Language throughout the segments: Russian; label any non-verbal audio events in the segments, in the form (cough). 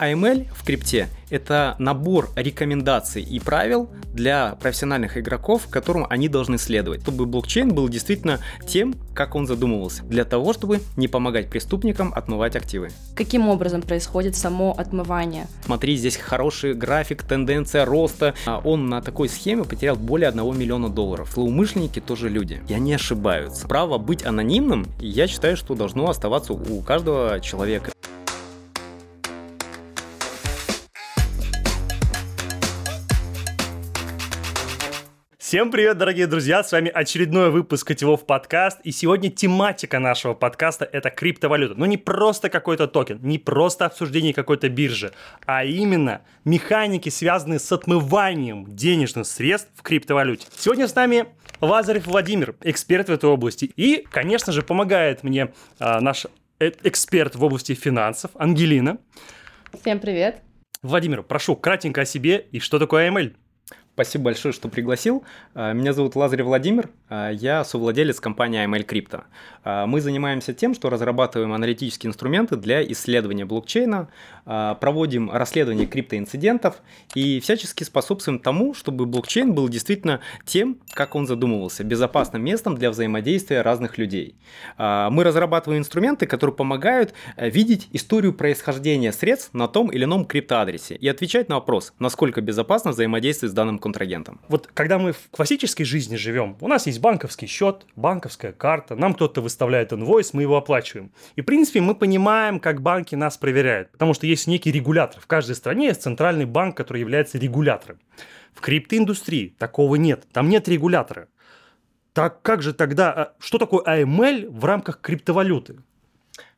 AML в крипте – это набор рекомендаций и правил для профессиональных игроков, которым они должны следовать, чтобы блокчейн был действительно тем, как он задумывался, для того, чтобы не помогать преступникам отмывать активы. Каким образом происходит само отмывание? Смотри, здесь хороший график, тенденция роста. А он на такой схеме потерял более 1 миллиона долларов. Злоумышленники тоже люди. И они ошибаются. Право быть анонимным, я считаю, что должно оставаться у каждого человека. Всем привет, дорогие друзья! С вами очередной выпуск Котелов подкаст. И сегодня тематика нашего подкаста – это криптовалюта. Но не просто какой-то токен, не просто обсуждение какой-то биржи, а именно механики, связанные с отмыванием денежных средств в криптовалюте. Сегодня с нами Лазарев Владимир, эксперт в этой области. И, конечно же, помогает мне а, наш э, эксперт в области финансов Ангелина. Всем привет! Владимир, прошу кратенько о себе и что такое AML? Спасибо большое, что пригласил. А, меня зовут Лазарь Владимир, а, я совладелец компании IML Crypto. А, мы занимаемся тем, что разрабатываем аналитические инструменты для исследования блокчейна, проводим расследование криптоинцидентов и всячески способствуем тому, чтобы блокчейн был действительно тем, как он задумывался, безопасным местом для взаимодействия разных людей. Мы разрабатываем инструменты, которые помогают э, видеть историю происхождения средств на том или ином криптоадресе и отвечать на вопрос, насколько безопасно взаимодействовать с данным контрагентом. Вот когда мы в классической жизни живем, у нас есть банковский счет, банковская карта, нам кто-то выставляет инвойс, мы его оплачиваем. И, в принципе, мы понимаем, как банки нас проверяют, потому что есть некий регулятор. В каждой стране есть центральный банк, который является регулятором. В криптоиндустрии такого нет, там нет регулятора. Так как же тогда, а, что такое AML в рамках криптовалюты?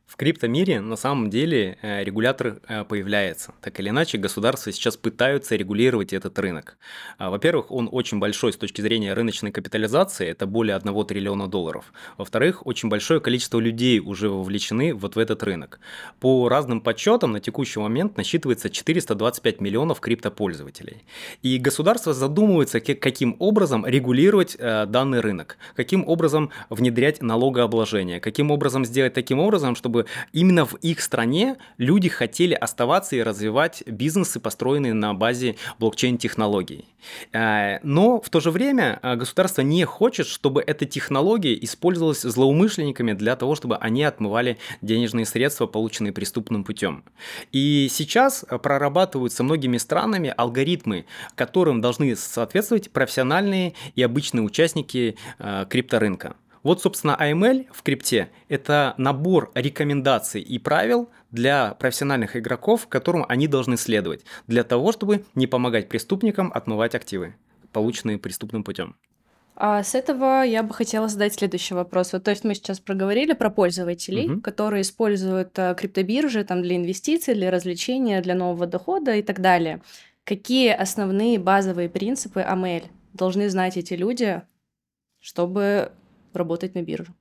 В криптомире на самом деле э, регулятор э, появляется. Так или иначе, государства сейчас пытаются регулировать этот рынок. А, во-первых, он очень большой с точки зрения рыночной капитализации, это более 1 триллиона долларов. Во-вторых, очень большое количество людей уже вовлечены вот в этот рынок. По разным подсчетам на текущий момент насчитывается 425 миллионов криптопользователей. И государство задумывается, каким образом регулировать э, данный рынок, каким образом внедрять налогообложение, каким образом сделать таким образом, чтобы именно в их стране люди хотели оставаться и развивать бизнесы, построенные на базе блокчейн-технологий. Э, но в то же время э, государство не хочет, чтобы эта технология использовалась злоумышленниками для того, чтобы они отмывали денежные средства, полученные преступным путем. И сейчас прорабатываются многими странами алгоритмы, которым должны соответствовать профессиональные и обычные участники э, крипторынка. Вот, собственно, AML в крипте – это набор рекомендаций и правил для профессиональных игроков, которым они должны следовать, для того, чтобы не помогать преступникам отмывать активы, полученные преступным путем. А с этого я бы хотела задать следующий вопрос. Вот, то есть мы сейчас проговорили про пользователей, угу. которые используют а, криптобиржи там, для инвестиций, для развлечения, для нового дохода и так далее. Какие основные базовые принципы AML должны знать эти люди, чтобы работать на бирже.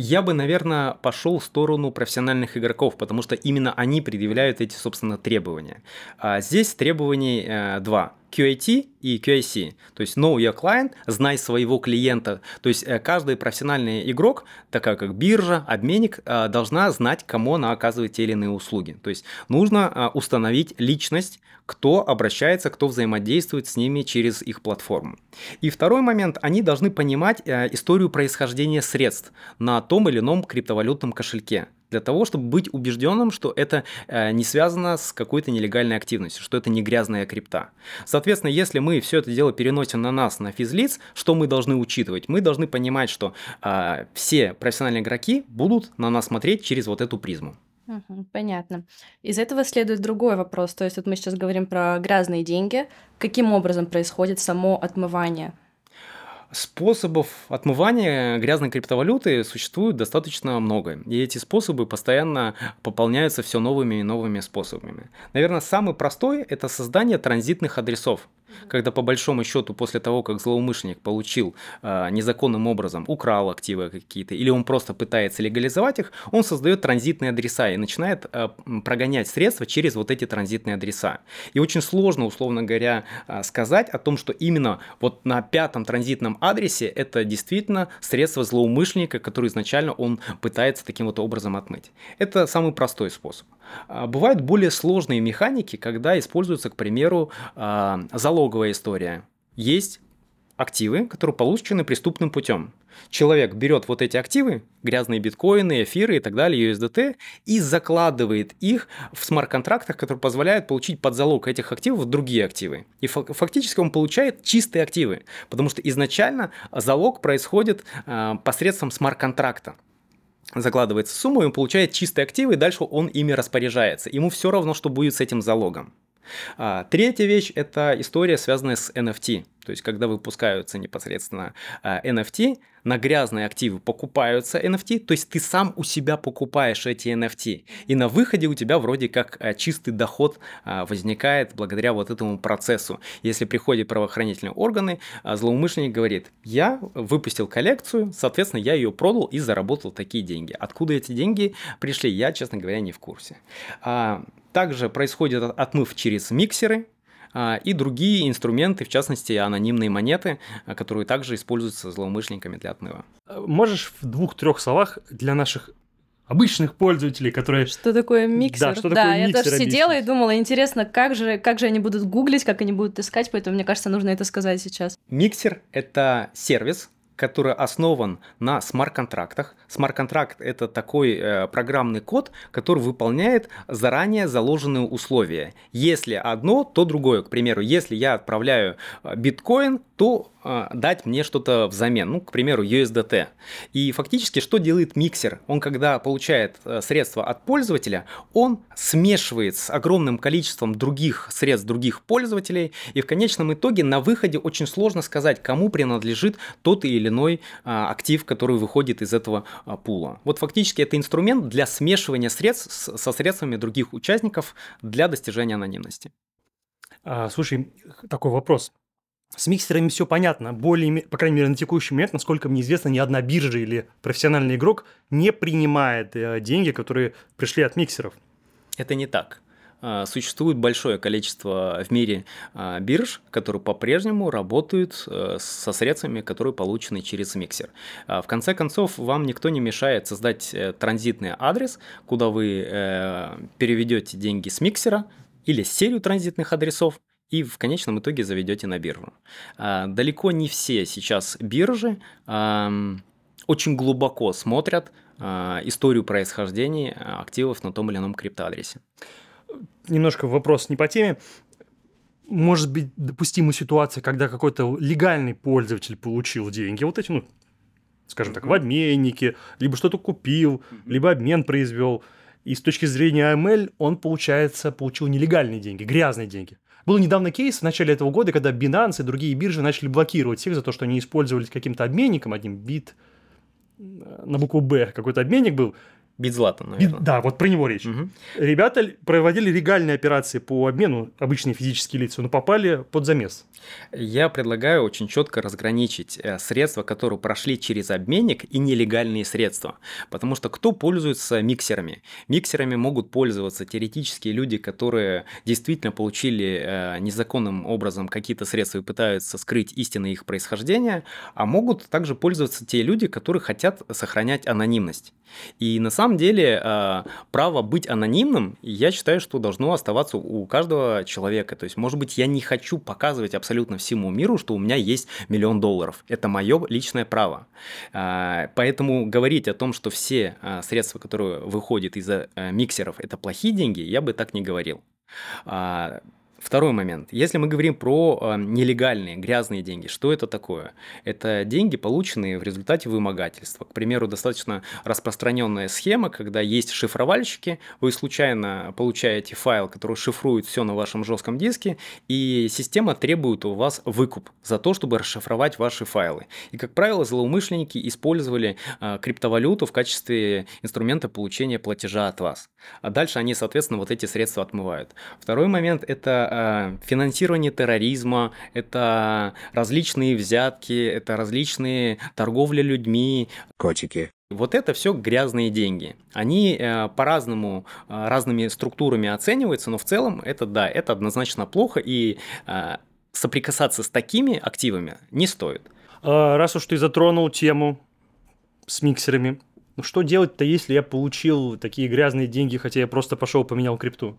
Я бы, наверное, пошел в сторону профессиональных игроков, потому что именно они предъявляют эти, собственно, требования. А здесь требований э, два. QAT и QAC, то есть know your client, знай своего клиента. То есть э, каждый профессиональный игрок, такая как биржа, обменник, э, должна знать, кому она оказывает те или иные услуги. То есть нужно э, установить личность, кто обращается, кто взаимодействует с ними через их платформу. И второй момент, они должны понимать историю происхождения средств на том или ином криптовалютном кошельке для того, чтобы быть убежденным, что это э, не связано с какой-то нелегальной активностью, что это не грязная крипта. Соответственно, если мы все это дело переносим на нас, на физлиц, что мы должны учитывать? Мы должны понимать, что э, все профессиональные игроки будут на нас смотреть через вот эту призму. понятно. Из этого следует другой вопрос. То есть вот мы сейчас говорим про грязные деньги. Каким образом происходит само отмывание? Способов отмывания грязной криптовалюты существует достаточно много, и эти способы постоянно пополняются все новыми и новыми способами. Наверное, самый простой – это создание транзитных адресов когда по большому счету после того, как злоумышленник получил э, незаконным образом, украл активы какие-то, или он просто пытается легализовать их, он создает транзитные адреса и начинает э, прогонять средства через вот эти транзитные адреса. И очень сложно, условно говоря, э, сказать о том, что именно вот на пятом транзитном адресе это действительно средство злоумышленника, который изначально он пытается таким вот образом отмыть. Это самый простой способ. Бывают более сложные механики, когда используется, к примеру, а, залоговая история. Есть активы, которые получены преступным путем. Человек берет вот эти активы, грязные биткоины, эфиры и так далее, USDT, и закладывает их в смарт-контрактах, которые позволяют получить под залог этих активов другие активы. И фактически он получает чистые активы, потому что изначально залог происходит э, посредством смарт-контракта закладывается сумму, и он получает чистые активы, и дальше он ими распоряжается. Ему все равно, что будет с этим залогом. А, третья вещь – это история, связанная с NFT. То есть, когда выпускаются непосредственно а, NFT, на грязные активы покупаются NFT, то есть ты сам у себя покупаешь эти NFT. И на выходе у тебя вроде как а, чистый доход а, возникает благодаря вот этому процессу. Если приходят правоохранительные органы, а, злоумышленник говорит, я выпустил коллекцию, соответственно, я ее продал и заработал такие деньги. Откуда эти деньги пришли, я, честно говоря, не в курсе. А, также происходит отмыв через миксеры, а, и другие инструменты, в частности, анонимные монеты, а, которые также используются злоумышленниками для отмыва. Можешь в двух-трех словах для наших обычных пользователей, которые... Что такое миксер? Да, что такое да, миксер я тоже объяснить. сидела и думала, интересно, как же, как же они будут гуглить, как они будут искать, поэтому мне кажется, нужно это сказать сейчас. Миксер – это сервис, который основан на смарт-контрактах. Смарт-контракт – это такой э, программный код, который выполняет заранее заложенные условия. Если одно, то другое. К примеру, если я отправляю э, биткоин, то э, дать мне что-то взамен, ну, к примеру, USDT. И фактически, что делает миксер? Он, когда получает э, средства от пользователя, он смешивает с огромным количеством других средств других пользователей, и в конечном итоге на выходе очень сложно сказать, кому принадлежит тот или иной а, актив, который выходит из этого а, пула. Вот фактически это инструмент для смешивания средств со средствами других участников для достижения анонимности. А, слушай, такой вопрос. С миксерами все понятно. Более, по крайней мере, на текущий момент, насколько мне известно, ни одна биржа или профессиональный игрок не принимает э, деньги, которые пришли от миксеров. Это не так. А, существует большое количество в мире а, бирж, которые по-прежнему работают э, со средствами, которые получены через миксер. А, в конце концов, вам никто не мешает создать э, транзитный адрес, куда вы переведете деньги с миксера или серию транзитных адресов, и в конечном итоге заведете на биржу. А, далеко не все сейчас биржи очень глубоко смотрят а, историю происхождения активов на том или ином криптоадресе. Немножко вопрос не по теме. Может быть допустима ситуация, когда какой-то легальный пользователь получил деньги, вот эти, ну, скажем так, в обменнике, либо что-то купил, либо обмен произвел. И с точки зрения AML он, получается, получил нелегальные деньги, грязные деньги. Был недавно кейс в начале этого года, когда Binance и другие биржи начали блокировать всех за то, что они использовались каким-то обменником, одним бит на букву «Б» какой-то обменник был, Битзлатан, наверное. Да, вот про него речь. Угу. Ребята проводили легальные операции по обмену, обычные физические лица, но попали под замес. Я предлагаю очень четко разграничить э, средства, которые прошли через обменник, и нелегальные средства. Потому что кто пользуется миксерами? Миксерами могут пользоваться теоретические люди, которые действительно получили э, незаконным образом какие-то средства и пытаются скрыть истинное их происхождение, а могут также пользоваться те люди, которые хотят сохранять анонимность. И на самом деле э, право быть анонимным, я считаю, что должно оставаться у каждого человека. То есть, может быть, я не хочу показывать абсолютно всему миру, что у меня есть миллион долларов. Это мое личное право. Э, поэтому говорить о том, что все э, средства, которые выходят из миксеров, это плохие деньги, я бы так не говорил. Второй момент. Если мы говорим про э, нелегальные, грязные деньги, что это такое? Это деньги, полученные в результате вымогательства. К примеру, достаточно распространенная схема, когда есть шифровальщики, вы случайно получаете файл, который шифрует все на вашем жестком диске, и система требует у вас выкуп за то, чтобы расшифровать ваши файлы. И, как правило, злоумышленники использовали э, криптовалюту в качестве инструмента получения платежа от вас. А дальше они, соответственно, вот эти средства отмывают. Второй момент – это Э, финансирование терроризма, это различные взятки, это различные торговля людьми. Котики. Вот это все грязные деньги. Они э, по-разному, э, разными структурами оцениваются, но в целом это да, это однозначно плохо, и э, соприкасаться с такими активами не стоит. А, раз уж ты затронул тему с миксерами, Ну что делать-то, если я получил такие грязные деньги, хотя я просто пошел поменял крипту?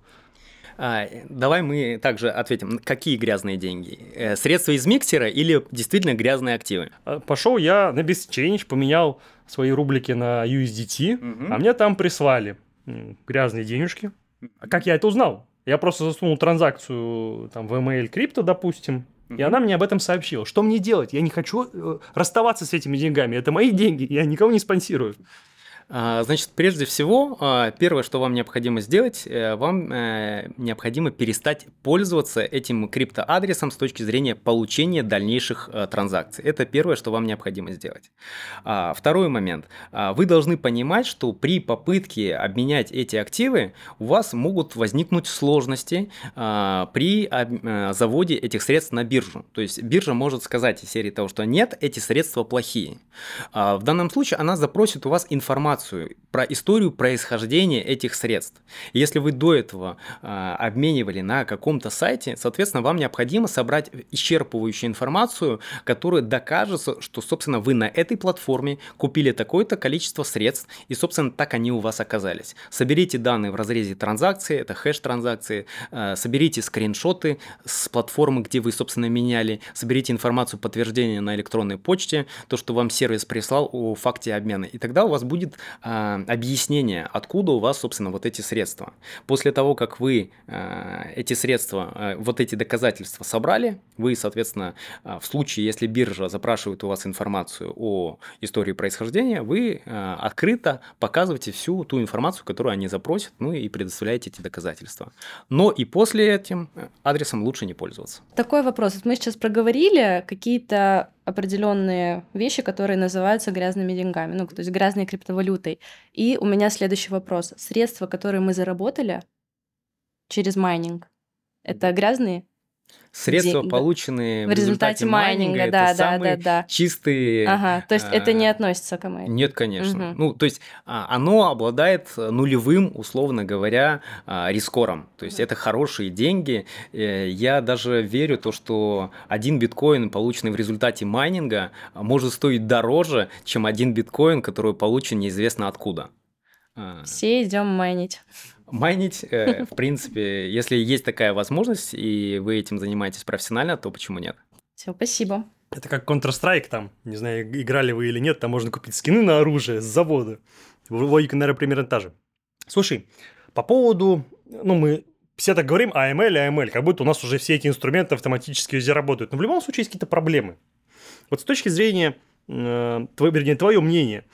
А, давай мы также ответим, какие грязные деньги? Э, средства из миксера или действительно грязные активы? А, пошел я на BestChange, поменял свои рублики на USDT, угу. а мне там прислали грязные денежки. А как я это узнал? Я просто засунул транзакцию там, в email крипто, допустим, mm-hmm. и она мне об этом сообщила. Что мне делать? Я не хочу э, расставаться с этими деньгами. Это мои деньги, я никого не спонсирую. А, значит, прежде всего, а, первое, что вам необходимо сделать, э, вам э, необходимо перестать пользоваться этим криптоадресом с точки зрения получения дальнейших э, транзакций. Это первое, что вам необходимо сделать. А, второй момент. Вы должны понимать, что при попытке обменять эти активы у вас могут возникнуть сложности при заводе этих средств на биржу. То есть биржа может сказать из серии того, что нет, эти средства плохие. В данном случае она запросит у вас информацию информацию про историю происхождения этих средств. Если вы до этого э, обменивали на каком-то сайте, соответственно, вам необходимо собрать исчерпывающую информацию, которая докажет, что, собственно, вы на этой платформе купили такое-то количество средств, и, собственно, так они у вас оказались. Соберите данные в разрезе транзакции, это хэш транзакции, э, соберите скриншоты с платформы, где вы, собственно, меняли, соберите информацию подтверждения на электронной почте, то, что вам сервис прислал о факте обмена, и тогда у вас будет э, объяснение, откуда у вас, собственно, вот эти средства. После того, как вы э, эти средства, э, вот эти доказательства собрали, вы, соответственно, э, в случае, если биржа запрашивает у вас информацию о истории происхождения, вы э, открыто показываете всю ту информацию, которую они запросят, ну и предоставляете эти доказательства. Но и после этим адресом лучше не пользоваться. Такой вопрос. Вот мы сейчас проговорили какие-то определенные вещи, которые называются грязными деньгами, ну, то есть грязной криптовалютой. И у меня следующий вопрос. Средства, которые мы заработали через майнинг, это грязные Средства, День, полученные в результате, результате майнинга, майнинга да, это да, самые да, да. чистые. Ага, то есть а, это не относится к майнингу. Нет, конечно. Угу. Ну, то есть а, оно обладает нулевым, условно говоря, а, риск-score ом. То есть это хорошие деньги. Э, я даже верю то, что один биткоин, полученный в результате майнинга, может стоить дороже, чем один биткоин, который получен неизвестно откуда. Все идем майнить. Майнить, э, (laughs) в принципе, если есть такая возможность, и вы этим занимаетесь профессионально, то почему нет? Все, спасибо. Это как Counter-Strike там, не знаю, играли вы или нет, там можно купить скины на оружие с завода. Логика, наверное, примерно та же. Слушай, по поводу, ну, мы все так говорим AML, AML, как будто у нас уже все эти инструменты автоматически везде работают. Но в любом случае есть какие-то проблемы. Вот с точки зрения, э, твое, вернее, твое мнение,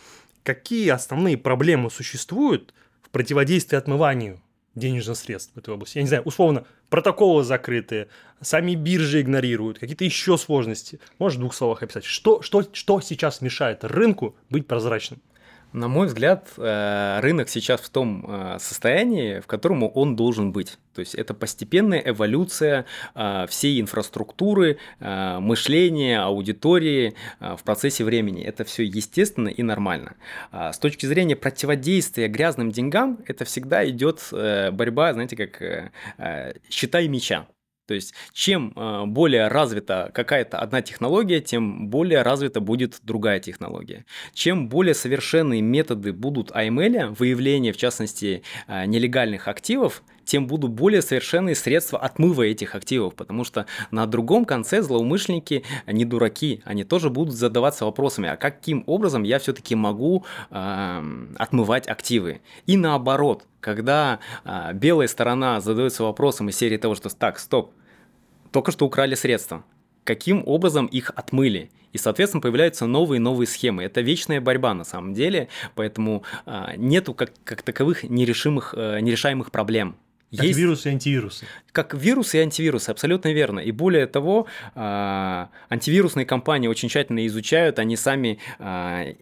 какие основные проблемы существуют – противодействие отмыванию денежных средств в этой области. Я не знаю, условно, протоколы закрытые, сами биржи игнорируют, какие-то еще сложности. Можешь в двух словах описать, что, что, что сейчас мешает рынку быть прозрачным? На мой взгляд, э, рынок сейчас в том э, состоянии, в котором он должен быть. То есть это постепенная эволюция э, всей инфраструктуры, мышления, аудитории в процессе времени. Это все естественно и нормально. А с точки зрения противодействия грязным деньгам, это всегда идет борьба, знаете, как считай меча. То есть, чем э, более развита какая-то одна технология, тем более развита будет другая технология. Чем более совершенные методы будут AML, выявления, в частности, э, нелегальных активов, тем будут более совершенные средства отмыва этих активов, потому что на другом конце злоумышленники не дураки, они тоже будут задаваться вопросами, а каким образом я все-таки могу э, отмывать активы? И наоборот, когда э, белая сторона задается вопросом из серии того, что так, стоп, только что украли средства. Каким образом их отмыли? И, соответственно, появляются новые и новые схемы. Это вечная борьба на самом деле, поэтому э, нету как, как таковых нерешимых, э, нерешаемых проблем. Как есть... вирусы и антивирусы. Как вирусы и антивирусы, абсолютно верно. И более того, э, антивирусные компании очень тщательно изучают, они сами э,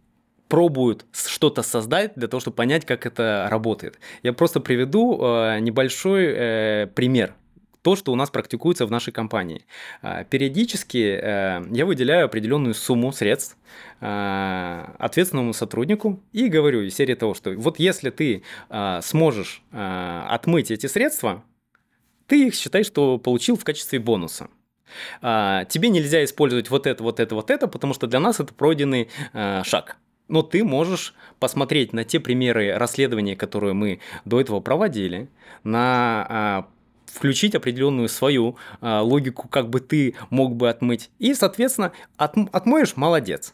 пробуют что-то создать для того, чтобы понять, как это работает. Я просто приведу э, небольшой э, пример то, что у нас практикуется в нашей компании. А, периодически э, я выделяю определенную сумму средств а, ответственному сотруднику и говорю из серии того, что вот если ты сможешь отмыть эти средства, ты их считай, что получил в качестве бонуса. Тебе нельзя использовать вот это, вот это, вот это, потому что для нас это пройденный шаг но ты можешь посмотреть на те примеры расследования, которые мы до этого проводили, на а, включить определенную свою а, логику, как бы ты мог бы отмыть, и, соответственно, от, отмоешь – молодец.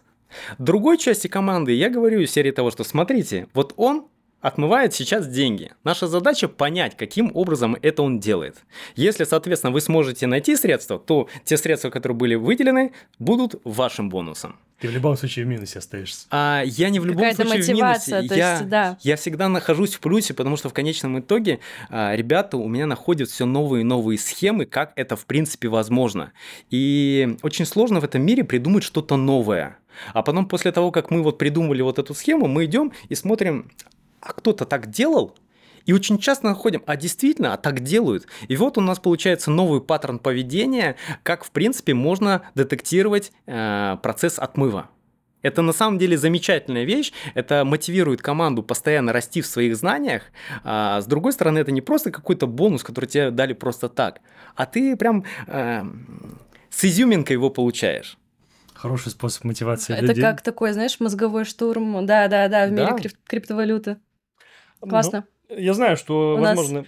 Другой части команды я говорю из серии того, что смотрите, вот он отмывает сейчас деньги. Наша задача понять, каким образом это он делает. Если, соответственно, вы сможете найти средства, то те средства, которые были выделены, будут вашим бонусом. Ты в любом случае в минусе остаешься. А, я не в любом случае мотивация, в минусе. я, есть, да. я всегда нахожусь в плюсе, потому что в конечном итоге а, ребята у меня находят все новые и новые схемы, как это в принципе возможно. И очень сложно в этом мире придумать что-то новое. А потом после того, как мы вот придумали вот эту схему, мы идем и смотрим, а кто-то так делал, и очень часто находим, а действительно, а так делают. И вот у нас получается новый паттерн поведения, как в принципе можно детектировать э, процесс отмыва. Это на самом деле замечательная вещь, это мотивирует команду постоянно расти в своих знаниях. А с другой стороны, это не просто какой-то бонус, который тебе дали просто так, а ты прям э, с изюминкой его получаешь. Хороший способ мотивации Это людей. как такой, знаешь, мозговой штурм. Да, да, да, в мире да. Крип- криптовалюты. Классно. Ну, я знаю, что, У возможно, нас...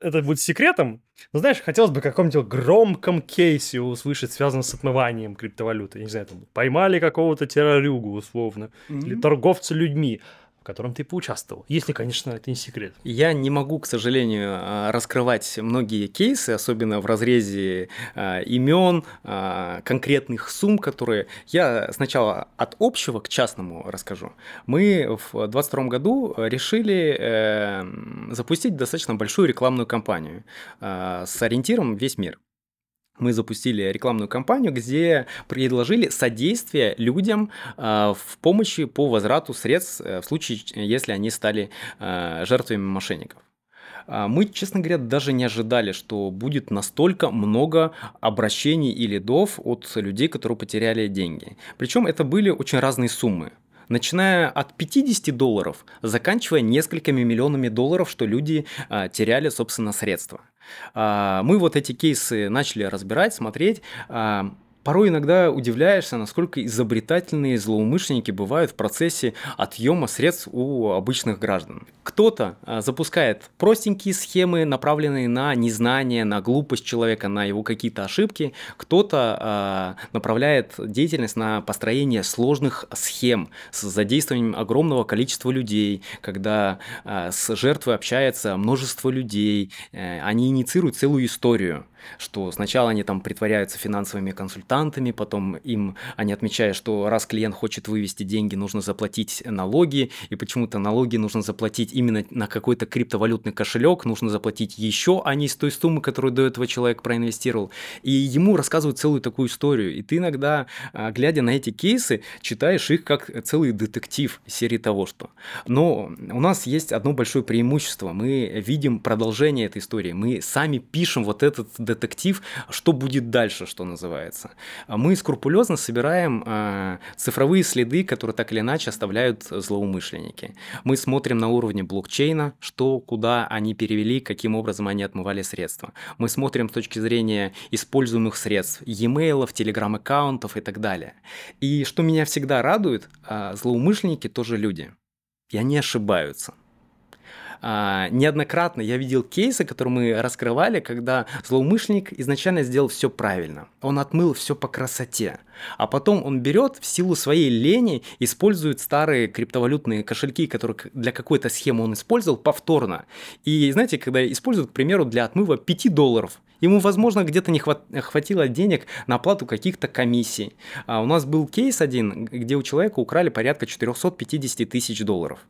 это будет секретом, но, знаешь, хотелось бы каком-нибудь громком кейсе услышать, связанном с отмыванием криптовалюты. Я не знаю, там, поймали какого-то террорюгу, условно, mm-hmm. или торговца людьми в котором ты поучаствовал, если, конечно, это не секрет. Я не могу, к сожалению, а, раскрывать многие кейсы, особенно в разрезе а, имен, а, конкретных сумм, которые я сначала от общего к частному расскажу. Мы в 2022 году решили э, запустить достаточно большую рекламную кампанию с ориентиром весь мир мы запустили рекламную кампанию, где предложили содействие людям э, в помощи по возврату средств э, в случае, если они стали э, жертвами мошенников. А, мы, честно говоря, даже не ожидали, что будет настолько много обращений и лидов от людей, которые потеряли деньги. Причем это были очень разные суммы начиная от 50 долларов, заканчивая несколькими миллионами долларов, что люди а, теряли, собственно, средства. А, мы вот эти кейсы начали разбирать, смотреть. А, порой иногда удивляешься, насколько изобретательные злоумышленники бывают в процессе отъема средств у обычных граждан. Кто-то а, запускает простенькие схемы, направленные на незнание, на глупость человека, на его какие-то ошибки. Кто-то а, направляет деятельность на построение сложных схем с задействованием огромного количества людей, когда а, с жертвой общается множество людей, э, они инициируют целую историю что сначала они там притворяются финансовыми консультантами, потом им они отмечают, что раз клиент хочет вывести деньги, нужно заплатить налоги, и почему-то налоги нужно заплатить именно на какой-то криптовалютный кошелек, нужно заплатить еще, а не с той суммы, которую до этого человек проинвестировал. И ему рассказывают целую такую историю. И ты иногда, а, глядя на эти кейсы, читаешь их как целый детектив серии того, что. Но у нас есть одно большое преимущество. Мы видим продолжение этой истории. Мы сами пишем вот этот что будет дальше, что называется. А мы скрупулезно собираем э, цифровые следы, которые так или иначе оставляют злоумышленники. Мы смотрим на уровне блокчейна, что, куда они перевели, каким образом они отмывали средства. Мы смотрим с точки зрения используемых средств, e-mail, телеграм-аккаунтов и так далее. И что меня всегда радует, э, злоумышленники тоже люди. И они ошибаются. А, неоднократно я видел кейсы, которые мы раскрывали, когда злоумышленник изначально сделал все правильно. Он отмыл все по красоте. А потом он берет в силу своей лени, использует старые криптовалютные кошельки, которые для какой-то схемы он использовал повторно. И знаете, когда используют, к примеру, для отмыва 5 долларов, Ему, возможно, где-то не хват... хватило денег на оплату каких-то комиссий. А у нас был кейс один, где у человека украли порядка 450 тысяч долларов.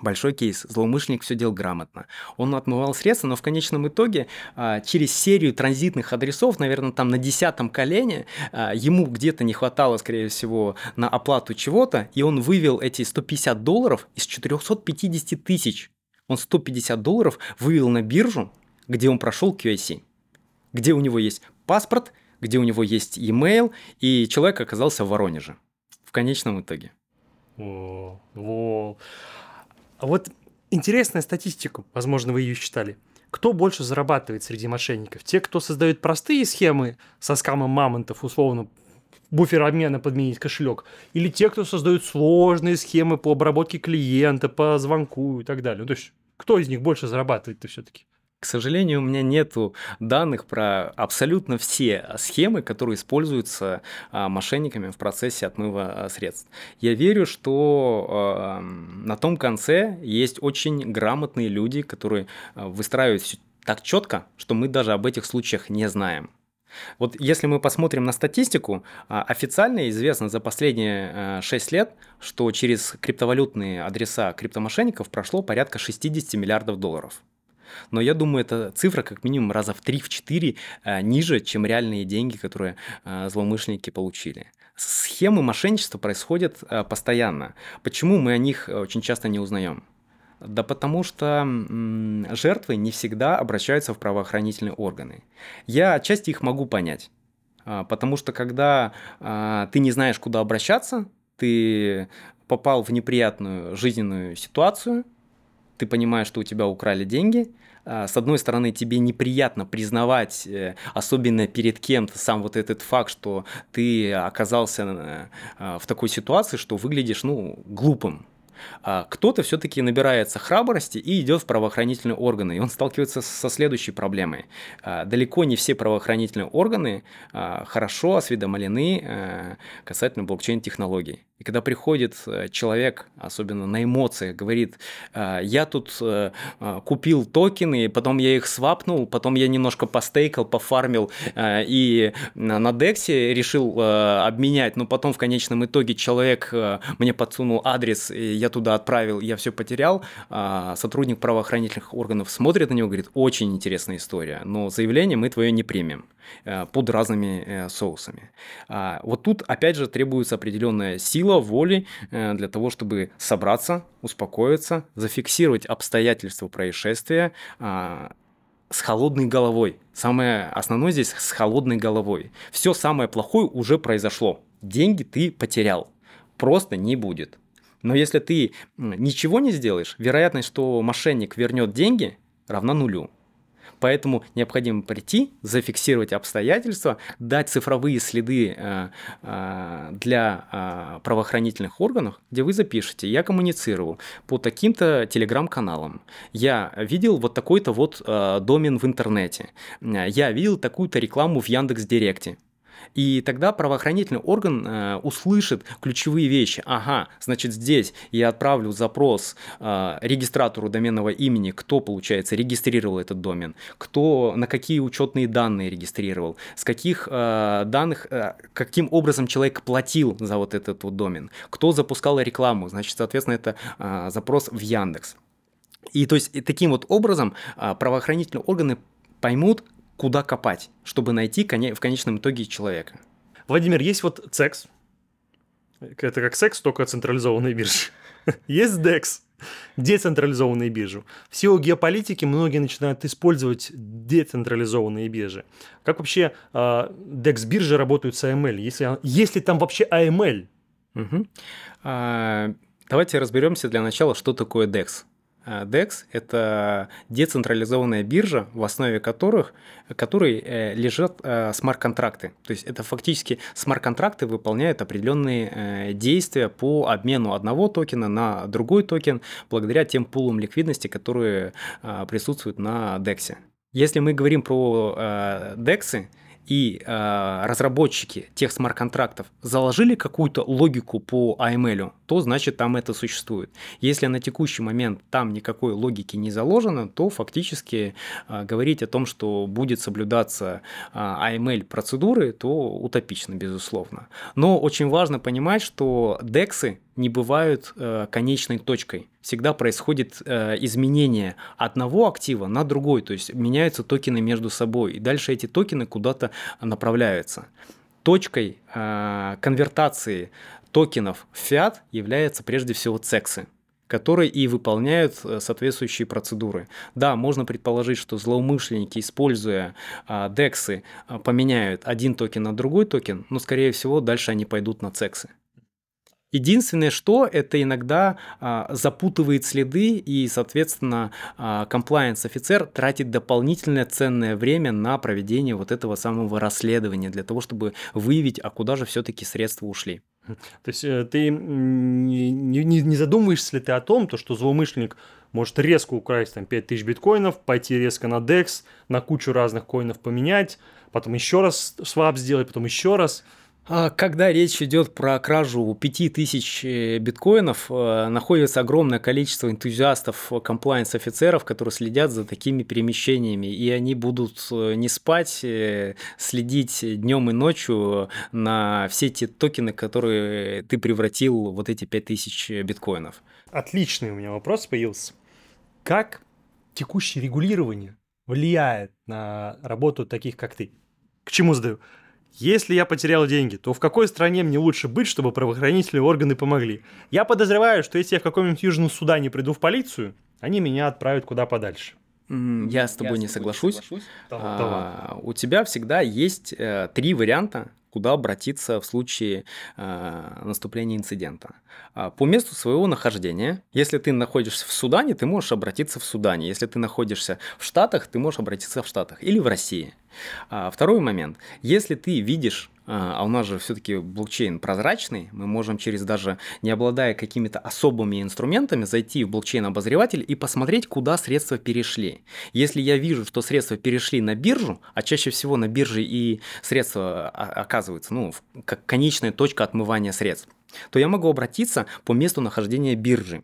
Большой кейс. Злоумышленник все делал грамотно. Он отмывал средства, но в конечном итоге а, через серию транзитных адресов, наверное, там на десятом колене, а, ему где-то не хватало, скорее всего, на оплату чего-то, и он вывел эти 150 долларов из 450 тысяч. Он 150 долларов вывел на биржу, где он прошел QIC, где у него есть паспорт, где у него есть e-mail, и человек оказался в Воронеже в конечном итоге. О, о. А вот интересная статистика, возможно, вы ее читали. Кто больше зарабатывает среди мошенников? Те, кто создают простые схемы со скамом мамонтов, условно, буфер обмена подменить кошелек, или те, кто создают сложные схемы по обработке клиента, по звонку и так далее. Ну, то есть кто из них больше зарабатывает-то все-таки? К сожалению, у меня нету данных про абсолютно все схемы, которые используются а, мошенниками в процессе отмыва а, средств. Я верю, что а, на том конце есть очень грамотные люди, которые выстраивают все так четко, что мы даже об этих случаях не знаем. Вот если мы посмотрим на статистику, официально известно за последние 6 лет, что через криптовалютные адреса криптомошенников прошло порядка 60 миллиардов долларов. Но я думаю, эта цифра как минимум раза в 3-4 э, ниже, чем реальные деньги, которые э, злоумышленники получили. Схемы мошенничества происходят э, постоянно. Почему мы о них очень часто не узнаем? Да потому что м, жертвы не всегда обращаются в правоохранительные органы. Я отчасти их могу понять. Потому что когда а, ты не знаешь, куда обращаться, ты попал в неприятную жизненную ситуацию – ты понимаешь, что у тебя украли деньги, а, с одной стороны, тебе неприятно признавать, э, особенно перед кем-то, сам вот этот факт, что ты оказался э, а, в такой ситуации, что выглядишь, ну, глупым. А кто-то все-таки набирается храбрости и идет в правоохранительные органы, и он сталкивается со следующей проблемой. Далеко не все правоохранительные органы хорошо осведомлены касательно блокчейн-технологий. И когда приходит э, человек, особенно на эмоциях, говорит, «А, я тут э, а, купил токены, потом я их свапнул, потом я немножко постейкал, пофармил э, и на Дексе решил обменять, но потом в конечном итоге человек мне подсунул адрес, я туда отправил, я все потерял, а, сотрудник правоохранительных органов смотрит на него, говорит, очень интересная история, но заявление мы твое не примем под разными соусами. Вот тут опять же требуется определенная сила, сила воли э, для того, чтобы собраться, успокоиться, зафиксировать обстоятельства происшествия а, с холодной головой. Самое основное здесь с холодной головой. Все самое плохое уже произошло. Деньги ты потерял. Просто не будет. Но если ты ничего не сделаешь, вероятность, что мошенник вернет деньги, равна нулю. Поэтому необходимо прийти, зафиксировать обстоятельства, дать цифровые следы э, э, для э, правоохранительных органов, где вы запишете, я коммуницировал по таким-то телеграм-каналам, я видел вот такой-то вот домен в интернете, я видел такую-то рекламу в Яндекс Директе. И тогда правоохранительный орган э, услышит ключевые вещи. Ага, значит здесь я отправлю запрос э, регистратору доменного имени, кто, получается, регистрировал этот домен, кто на какие учетные данные регистрировал, с каких э, данных, э, каким образом человек платил за вот этот вот домен, кто запускал рекламу, значит, соответственно, это э, запрос в Яндекс. И то есть и таким вот образом э, правоохранительные органы поймут, куда копать, чтобы найти в конечном итоге человека. Владимир, есть вот CEX. Это как секс, только централизованные биржи. (laughs) есть DEX, децентрализованные биржи. В силу геополитики многие начинают использовать децентрализованные биржи. Как вообще э, а, DEX-биржи работают с AML? Если, если там вообще AML? Угу. А, давайте разберемся для начала, что такое DEX. Э, DEX – это децентрализованная биржа, в основе которых, которой э, лежат э, смарт-контракты. То есть это фактически смарт-контракты выполняют определенные действия по обмену одного токена на другой токен благодаря тем пулам ликвидности, которые присутствуют на DEX. Если мы говорим про DEX, и э, разработчики тех смарт-контрактов заложили какую-то логику по AML, то значит там это существует. Если на текущий момент там никакой логики не заложено, то фактически э, говорить о том, что будет соблюдаться э, AML процедуры, то утопично, безусловно. Но очень важно понимать, что DEX не бывают э, конечной точкой. Всегда происходит э, изменение одного актива на другой, то есть меняются токены между собой, и дальше эти токены куда-то направляются. Точкой э, конвертации токенов в фиат является прежде всего CEX ы которые и выполняют э, соответствующие процедуры. Да, можно предположить, что злоумышленники, используя а, DEX ы, а, поменяют один токен на другой токен, но, скорее всего, дальше они пойдут на CEX ы. Единственное, что это иногда а, запутывает следы, и, соответственно, а, compliance-офицер тратит дополнительное ценное время на проведение вот этого самого расследования для того, чтобы выявить, а куда же все-таки средства ушли. (laughs) То есть э, ты не, не, не задумываешься ли ты о том, то, что злоумышленник может резко украсть там 5000 биткоинов, пойти резко на DEX, на кучу разных коинов поменять, потом еще раз свап сделать, потом еще раз. А когда речь идет про кражу 5000 э, биткоинов, э, находится огромное количество энтузиастов, э, комплайенс-офицеров, которые следят за такими перемещениями, и они будут не спать, следить днем и ночью на все те токены, которые ты превратил вот эти 5000 биткоинов. Отличный у меня вопрос появился. Как текущее регулирование влияет на работу таких, как ты? К чему задаю? Если я потерял деньги, то в какой стране мне лучше быть, чтобы правоохранительные органы помогли? Я подозреваю, что если я в каком-нибудь Южном Судане приду в полицию, они меня отправят куда подальше. Я с тобой я не с тобой соглашусь. Не соглашусь. А, у тебя всегда есть э, три варианта, куда обратиться в случае э, наступления инцидента. А, по месту своего нахождения, если ты находишься в Судане, ты можешь обратиться в Судане. Если ты находишься в Штатах, ты можешь обратиться в Штатах или в России. А, второй момент. Если ты видишь а, а у нас же все-таки блокчейн прозрачный, мы можем через даже не обладая какими-то особыми инструментами зайти в блокчейн-обозреватель и посмотреть, куда средства перешли. Если я вижу, что средства перешли на биржу, а чаще всего на бирже и средства оказываются, ну, как конечная точка отмывания средств, то я могу обратиться по месту нахождения биржи.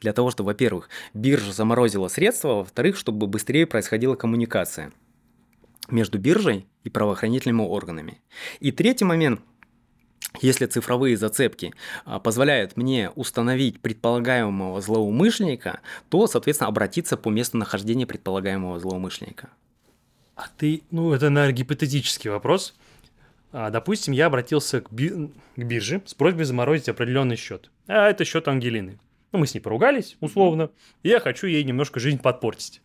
Для того, чтобы, во-первых, биржа заморозила средства, во-вторых, чтобы быстрее происходила коммуникация между биржей и правоохранительными органами. И третий момент если цифровые зацепки а, позволяют мне установить предполагаемого злоумышленника, то, соответственно, обратиться по месту нахождения предполагаемого злоумышленника. А ты, ну, это, наверное, гипотетический вопрос. А, допустим, я обратился к, би- к бирже с просьбой заморозить определенный счет. А это счет Ангелины. Ну, мы с ней поругались, условно, и я хочу ей немножко жизнь подпортить.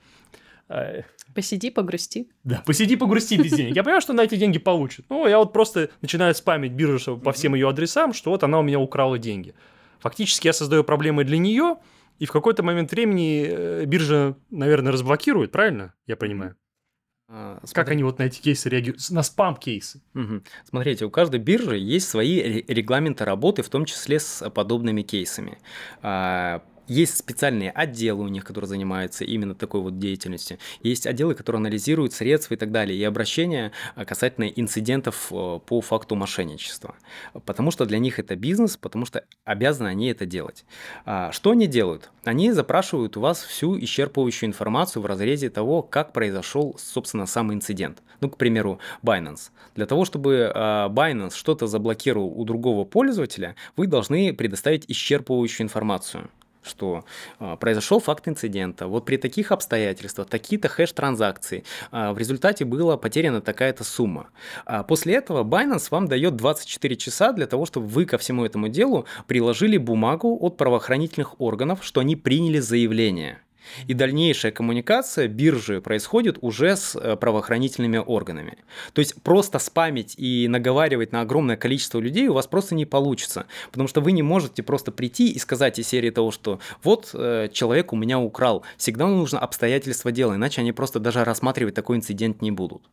А, Посиди, погрусти. Да, посиди, погрусти без денег. Я понимаю, что на эти деньги получит. Ну, я вот просто начинаю спамить биржу по всем ее адресам, что вот она у меня украла деньги. Фактически я создаю проблемы для нее, и в какой-то момент времени э, биржа, наверное, разблокирует, правильно? Я понимаю. А, как они вот на эти кейсы реагируют? На спам-кейсы. Угу. Смотрите, у каждой биржи есть свои регламенты работы, в том числе с подобными кейсами. Есть специальные отделы у них, которые занимаются именно такой вот деятельностью. Есть отделы, которые анализируют средства и так далее, и обращения а, касательно инцидентов э, по факту мошенничества. Потому что для них это бизнес, потому что обязаны они это делать. А, что они делают? Они запрашивают у вас всю исчерпывающую информацию в разрезе того, как произошел, собственно, сам инцидент. Ну, к примеру, Binance. Для того, чтобы а, Binance что-то заблокировал у другого пользователя, вы должны предоставить исчерпывающую информацию что э, произошел факт инцидента. Вот при таких обстоятельствах, такие-то хэш-транзакции, э, в результате была потеряна такая-то сумма. А после этого Binance вам дает 24 часа для того, чтобы вы ко всему этому делу приложили бумагу от правоохранительных органов, что они приняли заявление. И дальнейшая коммуникация биржи происходит уже с э, правоохранительными органами. То есть просто спамить и наговаривать на огромное количество людей у вас просто не получится. Потому что вы не можете просто прийти и сказать из серии того, что вот э, человек у меня украл. Всегда нужно обстоятельства дела, иначе они просто даже рассматривать такой инцидент не будут.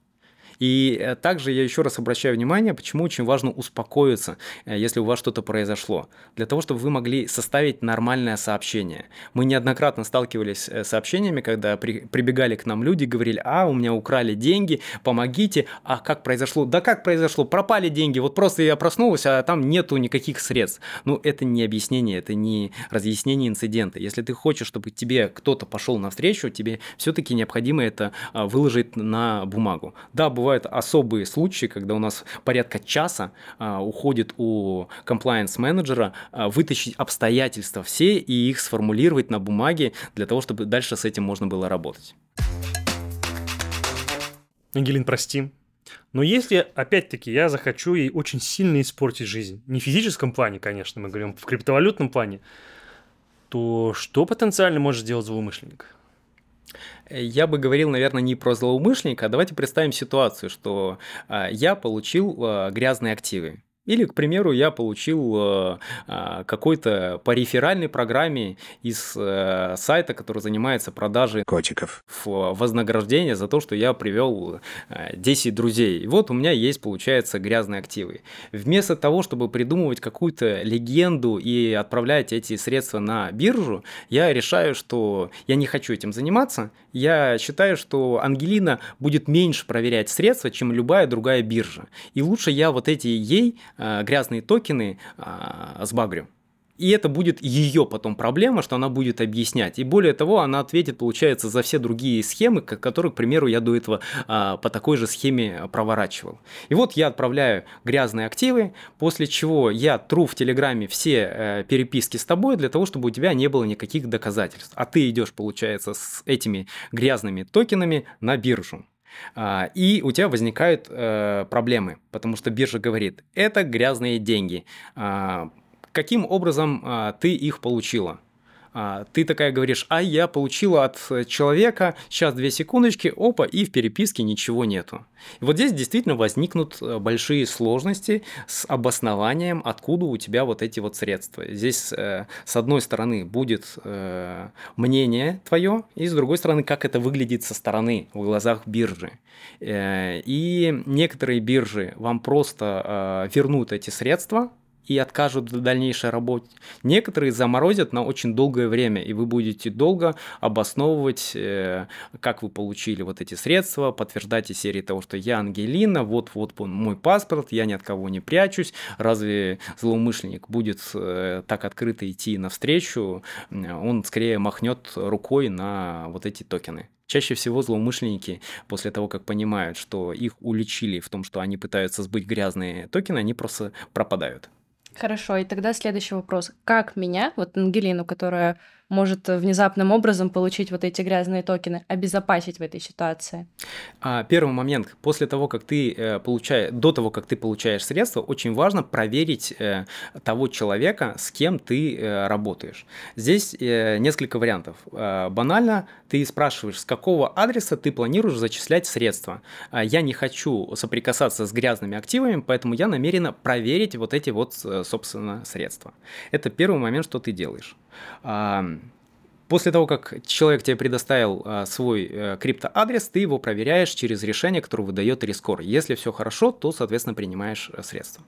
И э, также я еще раз обращаю внимание, почему очень важно успокоиться, э, если у вас что-то произошло. Для того, чтобы вы могли составить нормальное сообщение. Мы неоднократно сталкивались э, с сообщениями, когда при, прибегали к нам люди, говорили, а, у меня украли деньги, помогите, а как произошло? Да как произошло? Пропали деньги, вот просто я проснулся, а там нету никаких средств. Ну, это не объяснение, это не разъяснение инцидента. Если ты хочешь, чтобы тебе кто-то пошел навстречу, тебе все-таки необходимо это а, выложить на бумагу. Да, бывает бывают особые случаи, когда у нас порядка часа а, уходит у комплайенс-менеджера а, вытащить обстоятельства все и их сформулировать на бумаге для того, чтобы дальше с этим можно было работать. Ангелин, прости, но если, опять-таки, я захочу ей очень сильно испортить жизнь, не в физическом плане, конечно, мы говорим в криптовалютном плане, то что потенциально может сделать злоумышленник? Я бы говорил, наверное, не про злоумышленника, а давайте представим ситуацию, что а, я получил а, грязные активы. Или, к примеру, я получил э, а, какой-то по реферальной программе из э, сайта, который занимается продажей котиков в вознаграждение за то, что я привел 10 э, друзей. И вот у меня есть, получается, грязные активы. Вместо того, чтобы придумывать какую-то легенду и отправлять эти средства на биржу, я решаю, что я не хочу этим заниматься. Я считаю, что Ангелина будет меньше проверять средства, чем любая другая биржа. И лучше я вот эти ей грязные токены э, сбагрю. И это будет ее потом проблема, что она будет объяснять. И более того, она ответит, получается, за все другие схемы, которые, к примеру, я до этого а, по такой же схеме проворачивал. И вот я отправляю грязные активы, после чего я тру в Телеграме все э, переписки с тобой для того, чтобы у тебя не было никаких доказательств. А ты идешь, получается, с этими грязными токенами на биржу. А, и у тебя возникают э, проблемы, потому что биржа говорит, это грязные деньги. А, каким образом а, ты их получила? А, ты такая говоришь, а я получила от человека, сейчас две секундочки, опа, и в переписке ничего нету. И вот здесь действительно возникнут э, большие сложности с обоснованием, откуда у тебя вот эти вот средства. Здесь э, с одной стороны будет э, мнение твое, и с другой стороны, как это выглядит со стороны в глазах биржи. И некоторые биржи вам просто вернут эти средства, и откажут в дальнейшей работе. Некоторые заморозят на очень долгое время, и вы будете долго обосновывать, э, как вы получили вот эти средства, подтверждать из серии того, что я Ангелина, вот-вот мой паспорт, я ни от кого не прячусь. Разве злоумышленник будет э, так открыто идти навстречу? Он скорее махнет рукой на вот эти токены. Чаще всего злоумышленники после того, как понимают, что их уличили в том, что они пытаются сбыть грязные токены, они просто пропадают. Хорошо, и тогда следующий вопрос. Как меня, вот Ангелину, которая может э, внезапным образом получить вот эти грязные токены, обезопасить в этой ситуации? А, первый момент. После того, как ты э, получаешь, до того, как ты получаешь средства, очень важно проверить э, того человека, с кем ты работаешь. Здесь несколько вариантов. Банально, ты спрашиваешь, с какого адреса ты планируешь зачислять средства. Э, я не хочу соприкасаться с грязными активами, поэтому я намерена проверить вот эти вот, собственно, средства. Это первый момент, что ты делаешь. После того, как человек тебе предоставил а, свой а, криптоадрес, ты его проверяешь через решение, которое выдает Рискор. Если все хорошо, то, соответственно, принимаешь э, средства.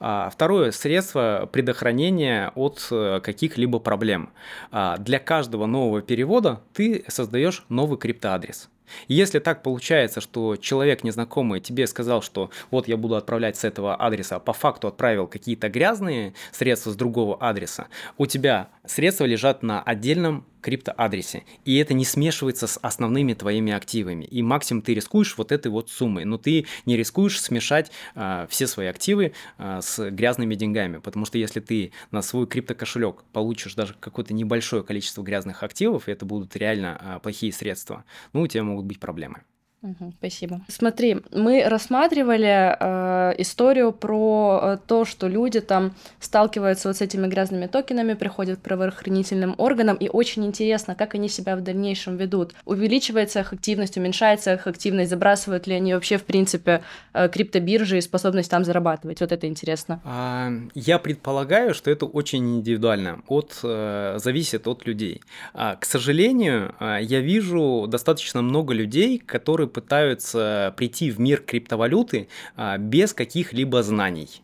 А, второе средство предохранения от а, каких-либо проблем. А, для каждого нового перевода ты создаешь новый криптоадрес. Если так получается, что человек незнакомый тебе сказал, что вот я буду отправлять с этого адреса, а по факту отправил какие-то грязные средства с другого адреса, у тебя средства лежат на отдельном криптоадресе, и это не смешивается с основными твоими активами. И максимум ты рискуешь вот этой вот суммой, но ты не рискуешь смешать э, все свои активы э, с грязными деньгами, потому что если ты на свой криптокошелек получишь даже какое-то небольшое количество грязных активов, и это будут реально э, плохие средства, ну, у тебя быть проблемы. Угу, спасибо. Смотри, мы рассматривали э, историю про э, то, что люди там сталкиваются вот с этими грязными токенами, приходят к правоохранительным органам, и очень интересно, как они себя в дальнейшем ведут. Увеличивается их активность, уменьшается их активность, забрасывают ли они вообще, в принципе, э, криптобиржи и способность там зарабатывать. Вот это интересно. А, я предполагаю, что это очень индивидуально, от, э, зависит от людей. А, к сожалению, э, я вижу достаточно много людей, которые пытаются прийти в мир криптовалюты а, без каких-либо знаний.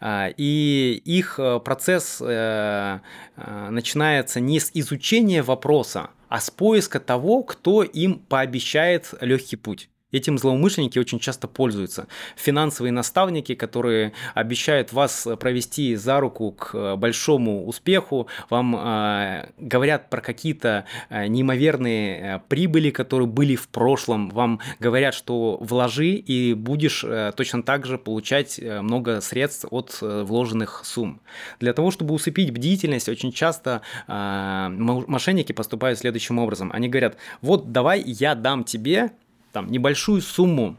А, и их э, процесс э, э, начинается не с изучения вопроса, а с поиска того, кто им пообещает легкий путь. Этим злоумышленники очень часто пользуются. Финансовые наставники, которые обещают вас провести за руку к большому успеху, вам э, говорят про какие-то э, неимоверные э, прибыли, которые были в прошлом, вам говорят, что вложи и будешь э, точно так же получать э, много средств от э, вложенных сумм. Для того, чтобы усыпить бдительность, очень часто э, мошенники поступают следующим образом. Они говорят, вот давай я дам тебе там небольшую сумму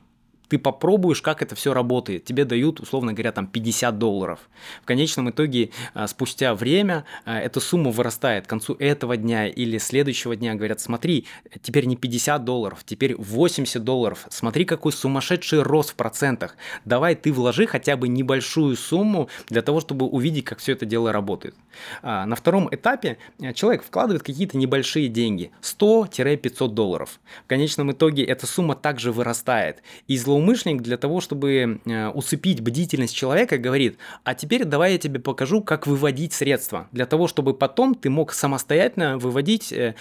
Ты попробуешь, как это все работает. Тебе дают, условно говоря, там 50 долларов. В конечном итоге, а, спустя время, а, эта сумма вырастает к концу этого дня или следующего дня. Говорят, смотри, теперь не 50 долларов, теперь 80 долларов. Смотри, какой сумасшедший рост в процентах. Давай ты вложи хотя бы небольшую сумму для того, чтобы увидеть, как все это дело работает. А, на втором этапе человек вкладывает какие-то небольшие деньги, 100-500 долларов. В конечном итоге эта сумма также вырастает. И злоумышленник для того, чтобы э, усыпить бдительность человека, говорит, а теперь давай я тебе покажу, как выводить средства, для того, чтобы потом ты мог самостоятельно выводить э,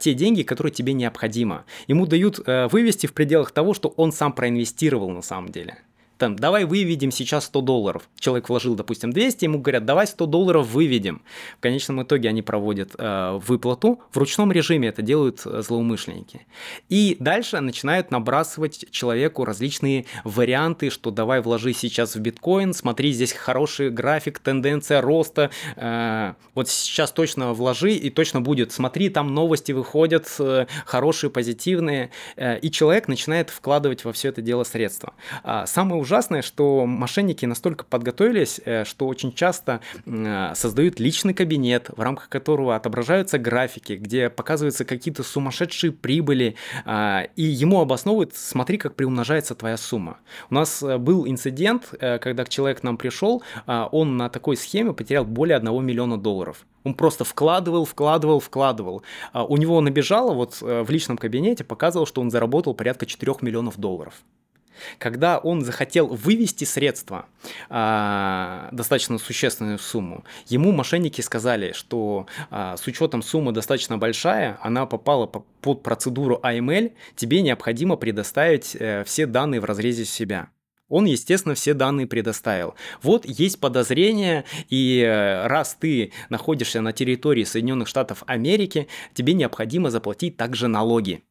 те деньги, которые тебе необходимо. Ему дают вывести в пределах того, что он сам проинвестировал на самом деле там, давай выведем сейчас 100 долларов. Человек вложил, допустим, 200, ему говорят, давай 100 долларов выведем. В конечном итоге они проводят э, выплату. В ручном режиме это делают э, злоумышленники. И дальше начинают набрасывать человеку различные варианты, что давай вложи сейчас в биткоин, смотри, здесь хороший график, тенденция роста, э, вот сейчас точно вложи и точно будет. Смотри, там новости выходят, э, хорошие, позитивные. Э, и человек начинает вкладывать во все это дело средства. А самое ужасное ужасное, что мошенники настолько подготовились, э, что очень часто э, создают личный кабинет, в рамках которого отображаются графики, где показываются какие-то сумасшедшие прибыли, а, и ему обосновывают, смотри, как приумножается твоя сумма. У нас э, был инцидент, когда человек к нам пришел, а, он на такой схеме потерял более 1 миллиона долларов. Он просто вкладывал, вкладывал, вкладывал. А, у него набежало вот в личном кабинете, показывал, что он заработал порядка 4 миллионов долларов. Когда он захотел вывести средства, а, достаточно существенную сумму, ему мошенники сказали, что а, с учетом суммы достаточно большая, она попала по, под процедуру AML, тебе необходимо предоставить э, все данные в разрезе себя. Он, естественно, все данные предоставил. Вот есть подозрение, и э, раз ты находишься на территории Соединенных Штатов Америки, тебе необходимо заплатить также налоги.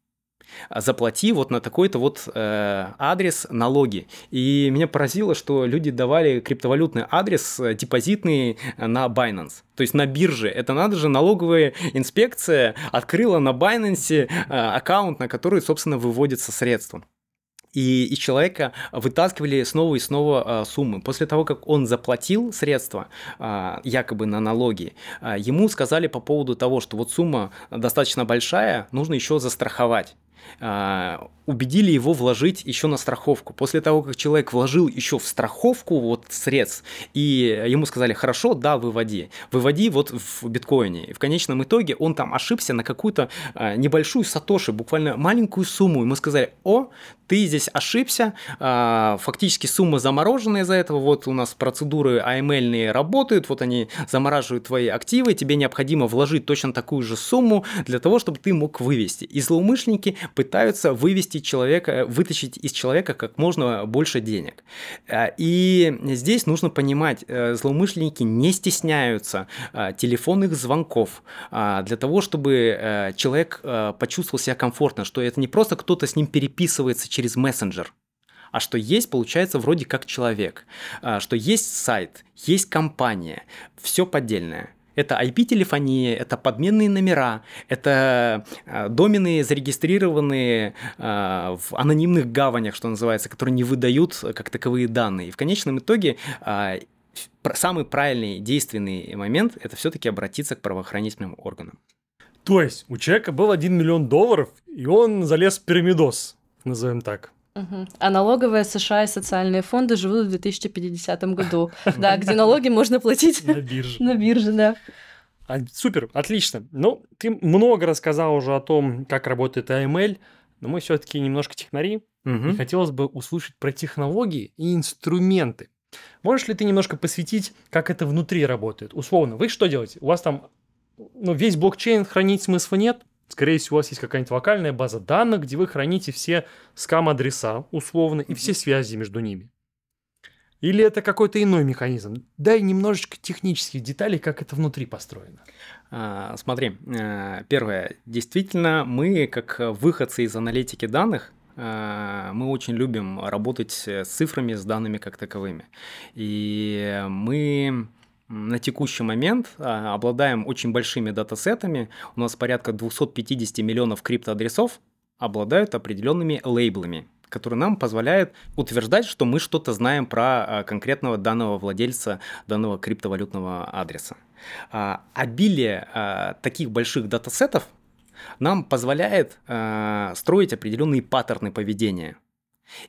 А заплати вот на такой-то вот э, адрес налоги. И меня поразило, что люди давали криптовалютный адрес э, депозитный э, на Binance. То есть на бирже. Это надо же, налоговая инспекция открыла на Binance э, аккаунт, на который, собственно, выводятся средства и из человека вытаскивали снова и снова э, суммы. После того, как он заплатил средства, якобы на налоги, ему сказали по поводу того, что вот сумма достаточно большая, нужно еще застраховать. А, убедили его вложить еще на страховку. После того, как человек вложил еще в страховку вот средств, и ему сказали, хорошо, да, выводи, выводи вот в биткоине. И в конечном итоге он там ошибся на какую-то а, небольшую сатоши, буквально маленькую сумму. Ему сказали, о, ты здесь ошибся, а, фактически сумма заморожена из-за этого, вот у нас процедуры AML работают, вот они замораживают твои активы, тебе необходимо вложить точно такую же сумму для того, чтобы ты мог вывести. И злоумышленники пытаются вывести человека, вытащить из человека как можно больше денег. А, и здесь нужно понимать, э, злоумышленники не стесняются а, телефонных звонков а, для того, чтобы э, человек э, почувствовал себя комфортно, что это не просто кто-то с ним переписывается через мессенджер, а что есть, получается, вроде как человек, что есть сайт, есть компания, все поддельное. Это IP-телефония, это подменные номера, это э, домены, зарегистрированные э, в анонимных гаванях, что называется, которые не выдают как таковые данные. И в конечном итоге э, самый правильный действенный момент – это все-таки обратиться к правоохранительным органам. То есть у человека был 1 миллион долларов, и он залез в пирамидос, назовем так. Угу. А налоговые США и социальные фонды живут в 2050 году. Да, где налоги можно платить на бирже. (laughs) На бирже, да. А, супер, отлично. Ну, ты много рассказал уже о том, как работает AML, но мы все-таки немножко технари, угу. и хотелось бы услышать про технологии и инструменты. Можешь ли ты немножко посвятить, как это внутри работает? Условно, вы что делаете? У вас там ну, весь блокчейн хранить смысла нет, Скорее всего, у вас есть какая-нибудь локальная база данных, где вы храните все скам-адреса, условно, и все связи между ними. Или это какой-то иной механизм? Дай немножечко технических деталей, как это внутри построено. А, смотри, э, первое. Действительно, мы, как выходцы из аналитики данных, э, мы очень любим работать с цифрами, с данными как таковыми. И мы на текущий момент а, обладаем очень большими датасетами. У нас порядка 250 миллионов криптоадресов обладают определенными лейблами. который нам позволяет утверждать, что мы что-то знаем про конкретного данного владельца данного криптовалютного адреса. Обилие таких больших датасетов нам позволяет строить определенные паттерны поведения.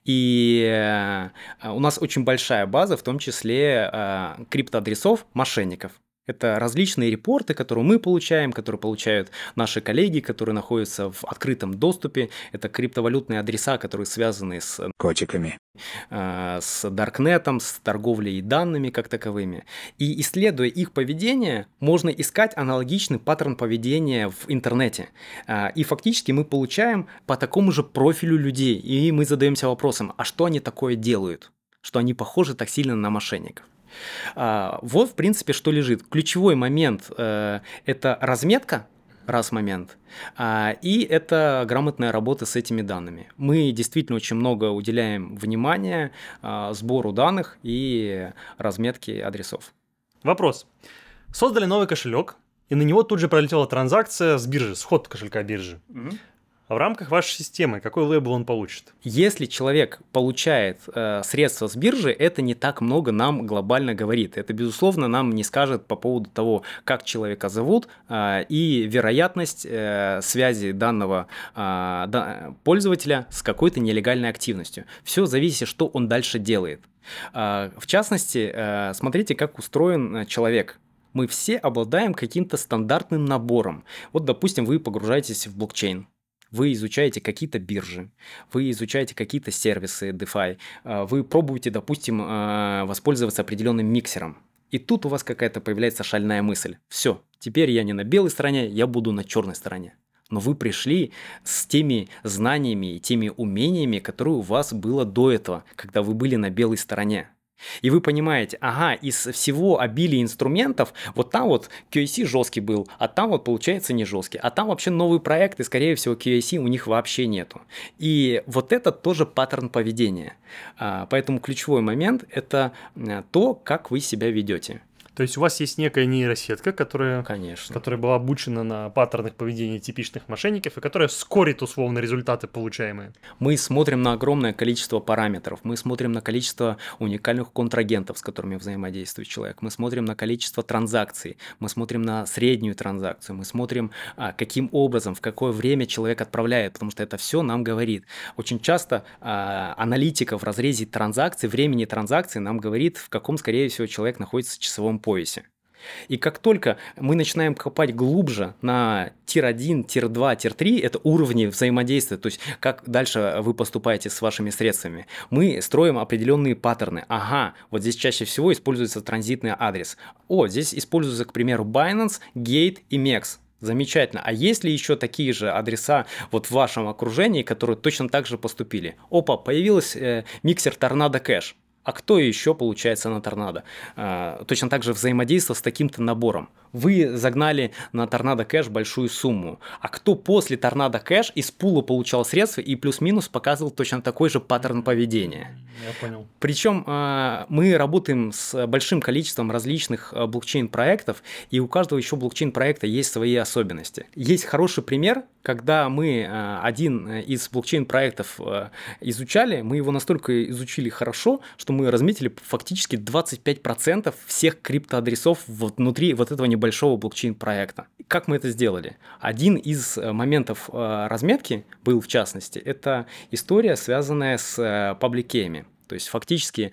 И э, у нас очень большая база, в том числе э, криптоадресов мошенников. Это различные репорты, которые мы получаем, которые получают наши коллеги, которые находятся в открытом доступе. Это криптовалютные адреса, которые связаны с котиками, э, с Даркнетом, с торговлей данными как таковыми. И исследуя их поведение, можно искать аналогичный паттерн поведения в интернете. Э, и фактически мы получаем по такому же профилю людей. И мы задаемся вопросом, а что они такое делают? Что они похожи так сильно на мошенников? А, вот, в принципе, что лежит. Ключевой момент э, – это разметка, раз момент, а, и это грамотная работа с этими данными. Мы действительно очень много уделяем внимания а, сбору данных и разметке адресов. Вопрос. Создали новый кошелек, и на него тут же пролетела транзакция с биржи, сход кошелька биржи. Угу в рамках вашей системы какой лейбл он получит? Если человек получает э, средства с биржи, это не так много нам глобально говорит. Это, безусловно, нам не скажет по поводу того, как человека зовут э, и вероятность э, связи данного э, да, пользователя с какой-то нелегальной активностью. Все зависит, что он дальше делает. Э, в частности, э, смотрите, как устроен э, человек мы все обладаем каким-то стандартным набором. Вот, допустим, вы погружаетесь в блокчейн вы изучаете какие-то биржи, вы изучаете какие-то сервисы DeFi, а, вы пробуете, допустим, а, воспользоваться определенным миксером. И тут у вас какая-то появляется шальная мысль. Все, теперь я не на белой стороне, я буду на черной стороне. Но вы пришли с теми знаниями и теми умениями, которые у вас было до этого, когда вы были на белой стороне. И вы понимаете, ага, из всего обилия инструментов, вот там вот QAC жесткий был, а там вот получается не жесткий, а там вообще новый проект, и скорее всего QAC у них вообще нету. И вот это тоже паттерн поведения. А, поэтому ключевой момент – это э, то, как вы себя ведете. То есть у вас есть некая нейросетка, которая, Конечно. которая была обучена на паттернах поведения типичных мошенников и которая скорит условно результаты получаемые. Мы смотрим на огромное количество параметров, мы смотрим на количество уникальных контрагентов, с которыми взаимодействует человек, мы смотрим на количество транзакций, мы смотрим на среднюю транзакцию, мы смотрим, а, каким образом, в какое время человек отправляет, потому что это все нам говорит. Очень часто а, аналитика в разрезе транзакций, времени транзакции нам говорит, в каком, скорее всего, человек находится в часовом поясе. И как только мы начинаем копать глубже на tier-1, tier-2, tier-3, это уровни взаимодействия, то есть как дальше вы поступаете с вашими средствами, мы строим определенные паттерны. Ага, вот здесь чаще всего используется транзитный адрес. О, здесь используется, к примеру, Binance, Gate и MEX. Замечательно. А есть ли еще такие же адреса вот в вашем окружении, которые точно так же поступили? Опа, появился э, миксер Торнадо Кэш. А кто еще получается на торнадо? А, точно так же взаимодействовал с таким-то набором. Вы загнали на торнадо кэш большую сумму. А кто после торнадо кэш из пула получал средства и плюс-минус показывал точно такой же паттерн поведения? Я понял. Причем а, мы работаем с большим количеством различных а, блокчейн-проектов, и у каждого еще блокчейн-проекта есть свои особенности. Есть хороший пример, когда мы а, один из блокчейн-проектов изучали, мы его настолько изучили хорошо, что мы разметили фактически 25% всех криптоадресов внутри вот этого небольшого блокчейн-проекта. Как мы это сделали? Один из моментов разметки был, в частности, это история, связанная с пабликеями. То есть фактически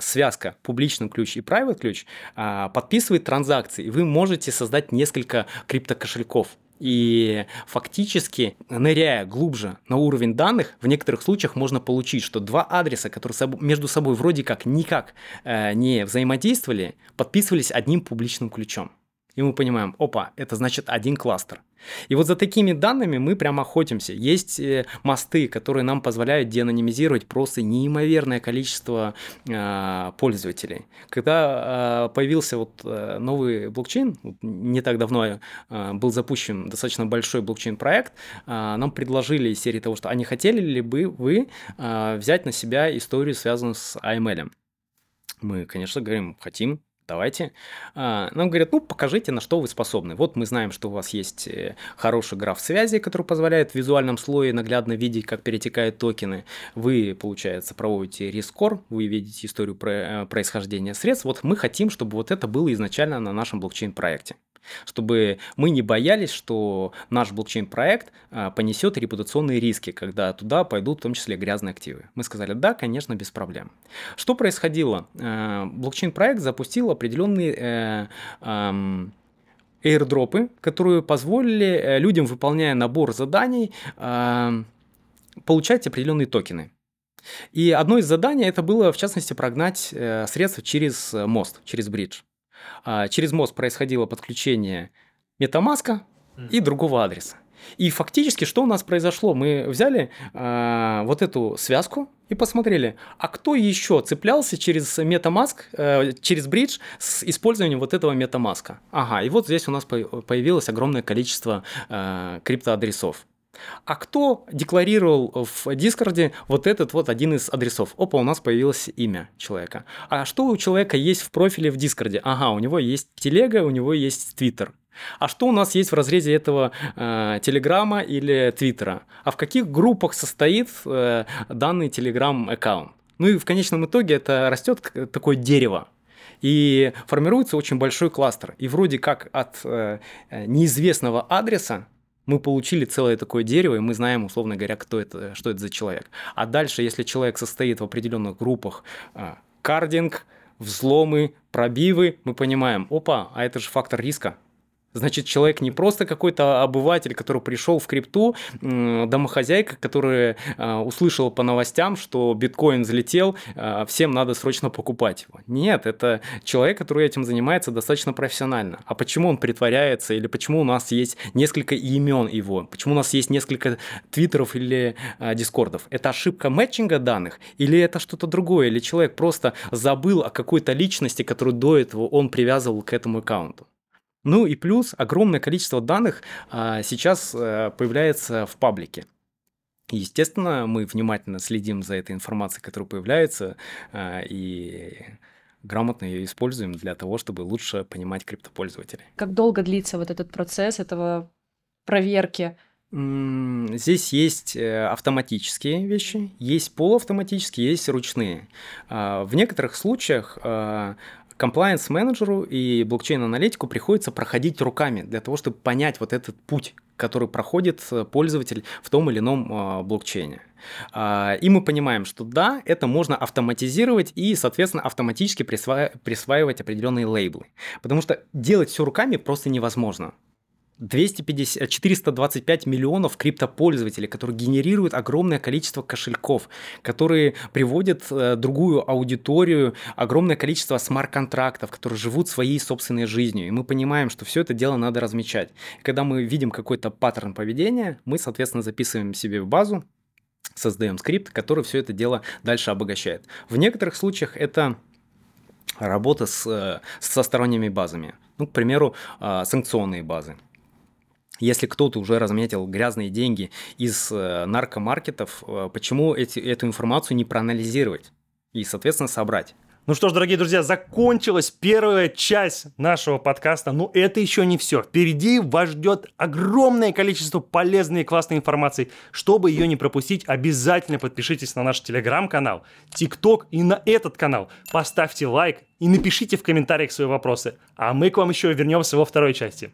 связка публичный ключ и private ключ подписывает транзакции, вы можете создать несколько криптокошельков. И фактически, ныряя глубже на уровень данных, в некоторых случаях можно получить, что два адреса, которые между собой вроде как никак э, не взаимодействовали, подписывались одним публичным ключом. И мы понимаем, опа, это значит один кластер. И вот за такими данными мы прям охотимся. Есть э, мосты, которые нам позволяют деанонимизировать просто неимоверное количество э, пользователей. Когда э, появился вот э, новый блокчейн, не так давно э, был запущен достаточно большой блокчейн-проект, э, нам предложили из серии того, что а не хотели ли бы вы э, взять на себя историю, связанную с AML? Мы, конечно, говорим, хотим, давайте. А, нам говорят, ну, покажите, на что вы способны. Вот мы знаем, что у вас есть э, хороший граф связи, который позволяет в визуальном слое наглядно видеть, как перетекают токены. Вы, получается, проводите рискор, вы видите историю э, происхождения средств. Вот мы хотим, чтобы вот это было изначально на нашем блокчейн-проекте чтобы мы не боялись, что наш блокчейн-проект а, понесет репутационные риски, когда туда пойдут в том числе грязные активы. Мы сказали, да, конечно, без проблем. Что происходило? А, блокчейн-проект запустил определенные э, airdropы, которые позволили э, людям, выполняя набор заданий, получать определенные токены. И одно из заданий это было, в частности, прогнать э, средства через мост, через бридж. А, через мост происходило подключение MetaMask и другого адреса. И фактически, что у нас произошло? Мы взяли э, вот эту связку и посмотрели, а кто еще цеплялся через MetaMask, э, через бридж с использованием вот этого MetaMask. Ага, и вот здесь у нас появилось огромное количество э, криптоадресов. А кто декларировал в Discord е вот этот вот один из адресов? Опа, у нас появилось имя человека. А что у человека есть в профиле в Discord е? Ага, у него есть телега, у него есть Твиттер. А что у нас есть в разрезе этого э, Телеграма или Твиттера? А в каких группах состоит э, данный Телеграм-аккаунт? Ну и в конечном итоге это растет такое дерево. И формируется очень большой кластер. И вроде как от э, неизвестного адреса мы получили целое такое дерево, и мы знаем, условно говоря, кто это, что это за человек. А дальше, если человек состоит в определенных группах, а, кардинг, взломы, пробивы, мы понимаем, опа, а это же фактор риска. Значит, человек не просто какой-то обыватель, который пришел в крипту, домохозяйка, которая э, услышала по новостям, что биткоин взлетел, э, всем надо срочно покупать его. Нет, это человек, который этим занимается достаточно профессионально. А почему он притворяется, или почему у нас есть несколько имен его, почему у нас есть несколько твиттеров или э, дискордов? Это ошибка мэтчинга данных, или это что-то другое, или человек просто забыл о какой-то личности, которую до этого он привязывал к этому аккаунту? Ну и плюс огромное количество данных а, сейчас а, появляется в паблике. Естественно, мы внимательно следим за этой информацией, которая появляется, а, и грамотно ее используем для того, чтобы лучше понимать криптопользователей. Как долго длится вот этот процесс этого проверки? Здесь есть э, автоматические вещи, есть полуавтоматические, есть ручные. В некоторых случаях комплайенс-менеджеру и блокчейн-аналитику приходится проходить руками для того, чтобы понять вот этот путь, который проходит э, пользователь в том или ином э, блокчейне. А, и мы понимаем, что да, это можно автоматизировать и, соответственно, автоматически присваивать определенные лейблы. Потому что делать все руками просто невозможно. 250, 425 миллионов криптопользователей, которые генерируют огромное количество кошельков, которые приводят э, другую аудиторию, огромное количество смарт-контрактов, которые живут своей собственной жизнью. И мы понимаем, что все это дело надо размечать. И когда мы видим какой-то паттерн поведения, мы, соответственно, записываем себе в базу, создаем скрипт, который все это дело дальше обогащает. В некоторых случаях это работа с, э, со сторонними базами. Ну, к примеру, э, санкционные базы. Если кто-то уже разметил грязные деньги из э, наркомаркетов, э, почему эти, эту информацию не проанализировать и, соответственно, собрать? Ну что ж, дорогие друзья, закончилась первая часть нашего подкаста, но это еще не все. Впереди вас ждет огромное количество полезной и классной информации. Чтобы ее не пропустить, обязательно подпишитесь на наш телеграм-канал, тикток и на этот канал. Поставьте лайк и напишите в комментариях свои вопросы. А мы к вам еще вернемся во второй части.